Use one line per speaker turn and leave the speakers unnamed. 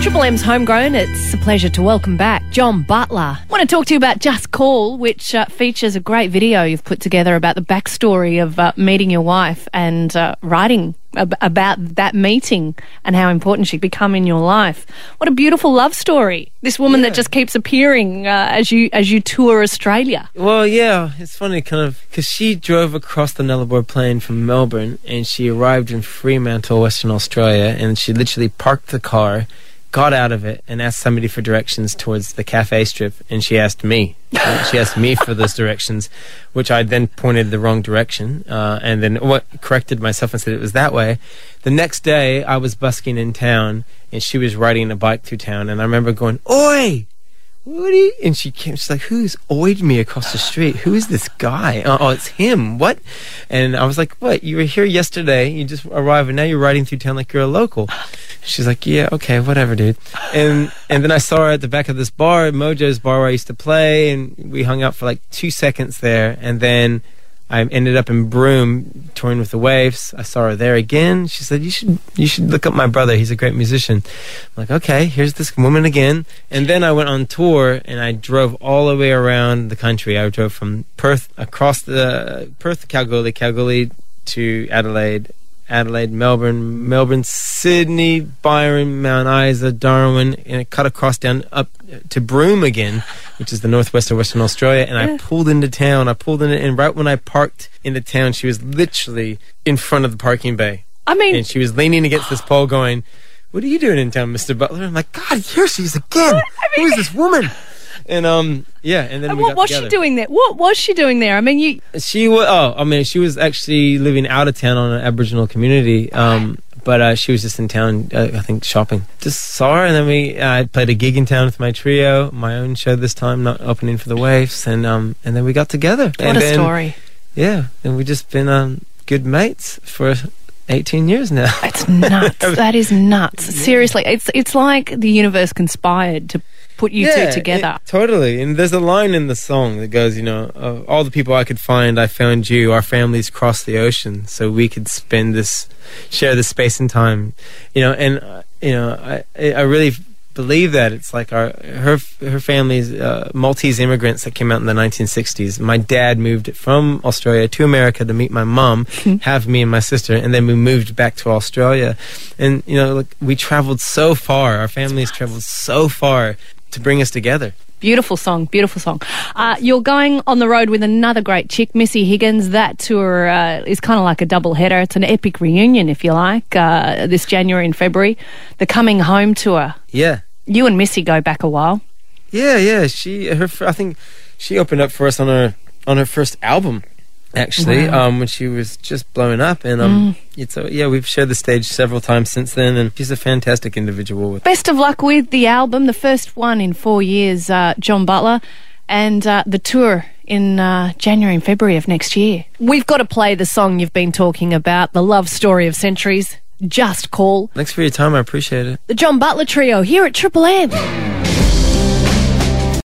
Triple M's homegrown. It's a pleasure to welcome back John Butler. I want to talk to you about Just Call, which uh, features a great video you've put together about the backstory of uh, meeting your wife and uh, writing ab- about that meeting and how important she'd become in your life. What a beautiful love story! This woman that just keeps appearing uh, as you as you tour Australia.
Well, yeah, it's funny, kind of, because she drove across the Nullarbor Plain from Melbourne, and she arrived in Fremantle, Western Australia, and she literally parked the car, got out of it, and asked somebody for directions towards the cafe strip, and she asked me. She asked me for those directions, which I then pointed the wrong direction, uh, and then what corrected myself and said it was that way. The next day, I was busking in town, and she was riding a bike through town, and I remember going, "Oi!" you? And she came, she's like, who's oyed me across the street? Who is this guy? Oh, oh, it's him. What? And I was like, what? You were here yesterday. You just arrived and now you're riding through town like you're a local. She's like, yeah, okay, whatever, dude. And, and then I saw her at the back of this bar, Mojo's bar where I used to play. And we hung out for like two seconds there. And then I ended up in Broome touring with the Waifs. I saw her there again. She said, "You should you should look up my brother. He's a great musician." I'm like, "Okay, here's this woman again." And then I went on tour and I drove all the way around the country. I drove from Perth across the Perth Kalgoorlie, Kalgoorlie to Adelaide, Adelaide, Melbourne, Melbourne, Sydney, Byron, Mount Isa, Darwin, and it cut across down up to Broome again, which is the northwest of Western Australia. And I pulled into town. I pulled in, and right when I parked into town, she was literally in front of the parking bay,
I mean,
and she was leaning against this pole, going, "What are you doing in town, Mister Butler?" I'm like, "God, here she is again. Who is this woman?" And um, yeah, and then
and what was
together.
she doing there? What was she doing there? I mean, you
She was. Oh, I mean, she was actually living out of town on an Aboriginal community. Um, but uh, she was just in town, uh, I think, shopping. Just saw her, and then we. Uh, I played a gig in town with my trio, my own show this time, not opening for the Waifs, and um, and then we got together.
what
and
a
then,
story.
Yeah, and we've just been um good mates for 18 years now.
It's nuts. that is nuts. Seriously, it's it's like the universe conspired to put you two
it-
together.
totally. And there's a line in the song that goes, you know, of all the people I could find, I found you. Our families crossed the ocean so we could spend this, share this space and time. You know, and, uh, you know, I, I really believe that it's like our her her family's uh, Maltese immigrants that came out in the 1960s. My dad moved from Australia to America to meet my mom, have me and my sister, and then we moved back to Australia. And you know, like we traveled so far. Our families traveled so far to bring us together.
Beautiful song, beautiful song. Uh, you're going on the road with another great chick, Missy Higgins. That tour uh, is kind of like a double header. It's an epic reunion, if you like, uh, this January and February. The Coming Home tour.
Yeah.
You and Missy go back a while.
Yeah, yeah. She, her, I think she opened up for us on her on her first album, actually,
Wow.
um, when she was just blowing up. And um, it's a, yeah, we've shared the stage several times since then, and she's a fantastic individual.
Best of luck with the album, the first one in four years, uh, John Butler, and uh, the tour in uh, January and February of next year. We've got to play the song you've been talking about, the love story of centuries. Just call
thanks for your time. I appreciate it.
the John Butler Trio here at Triple M.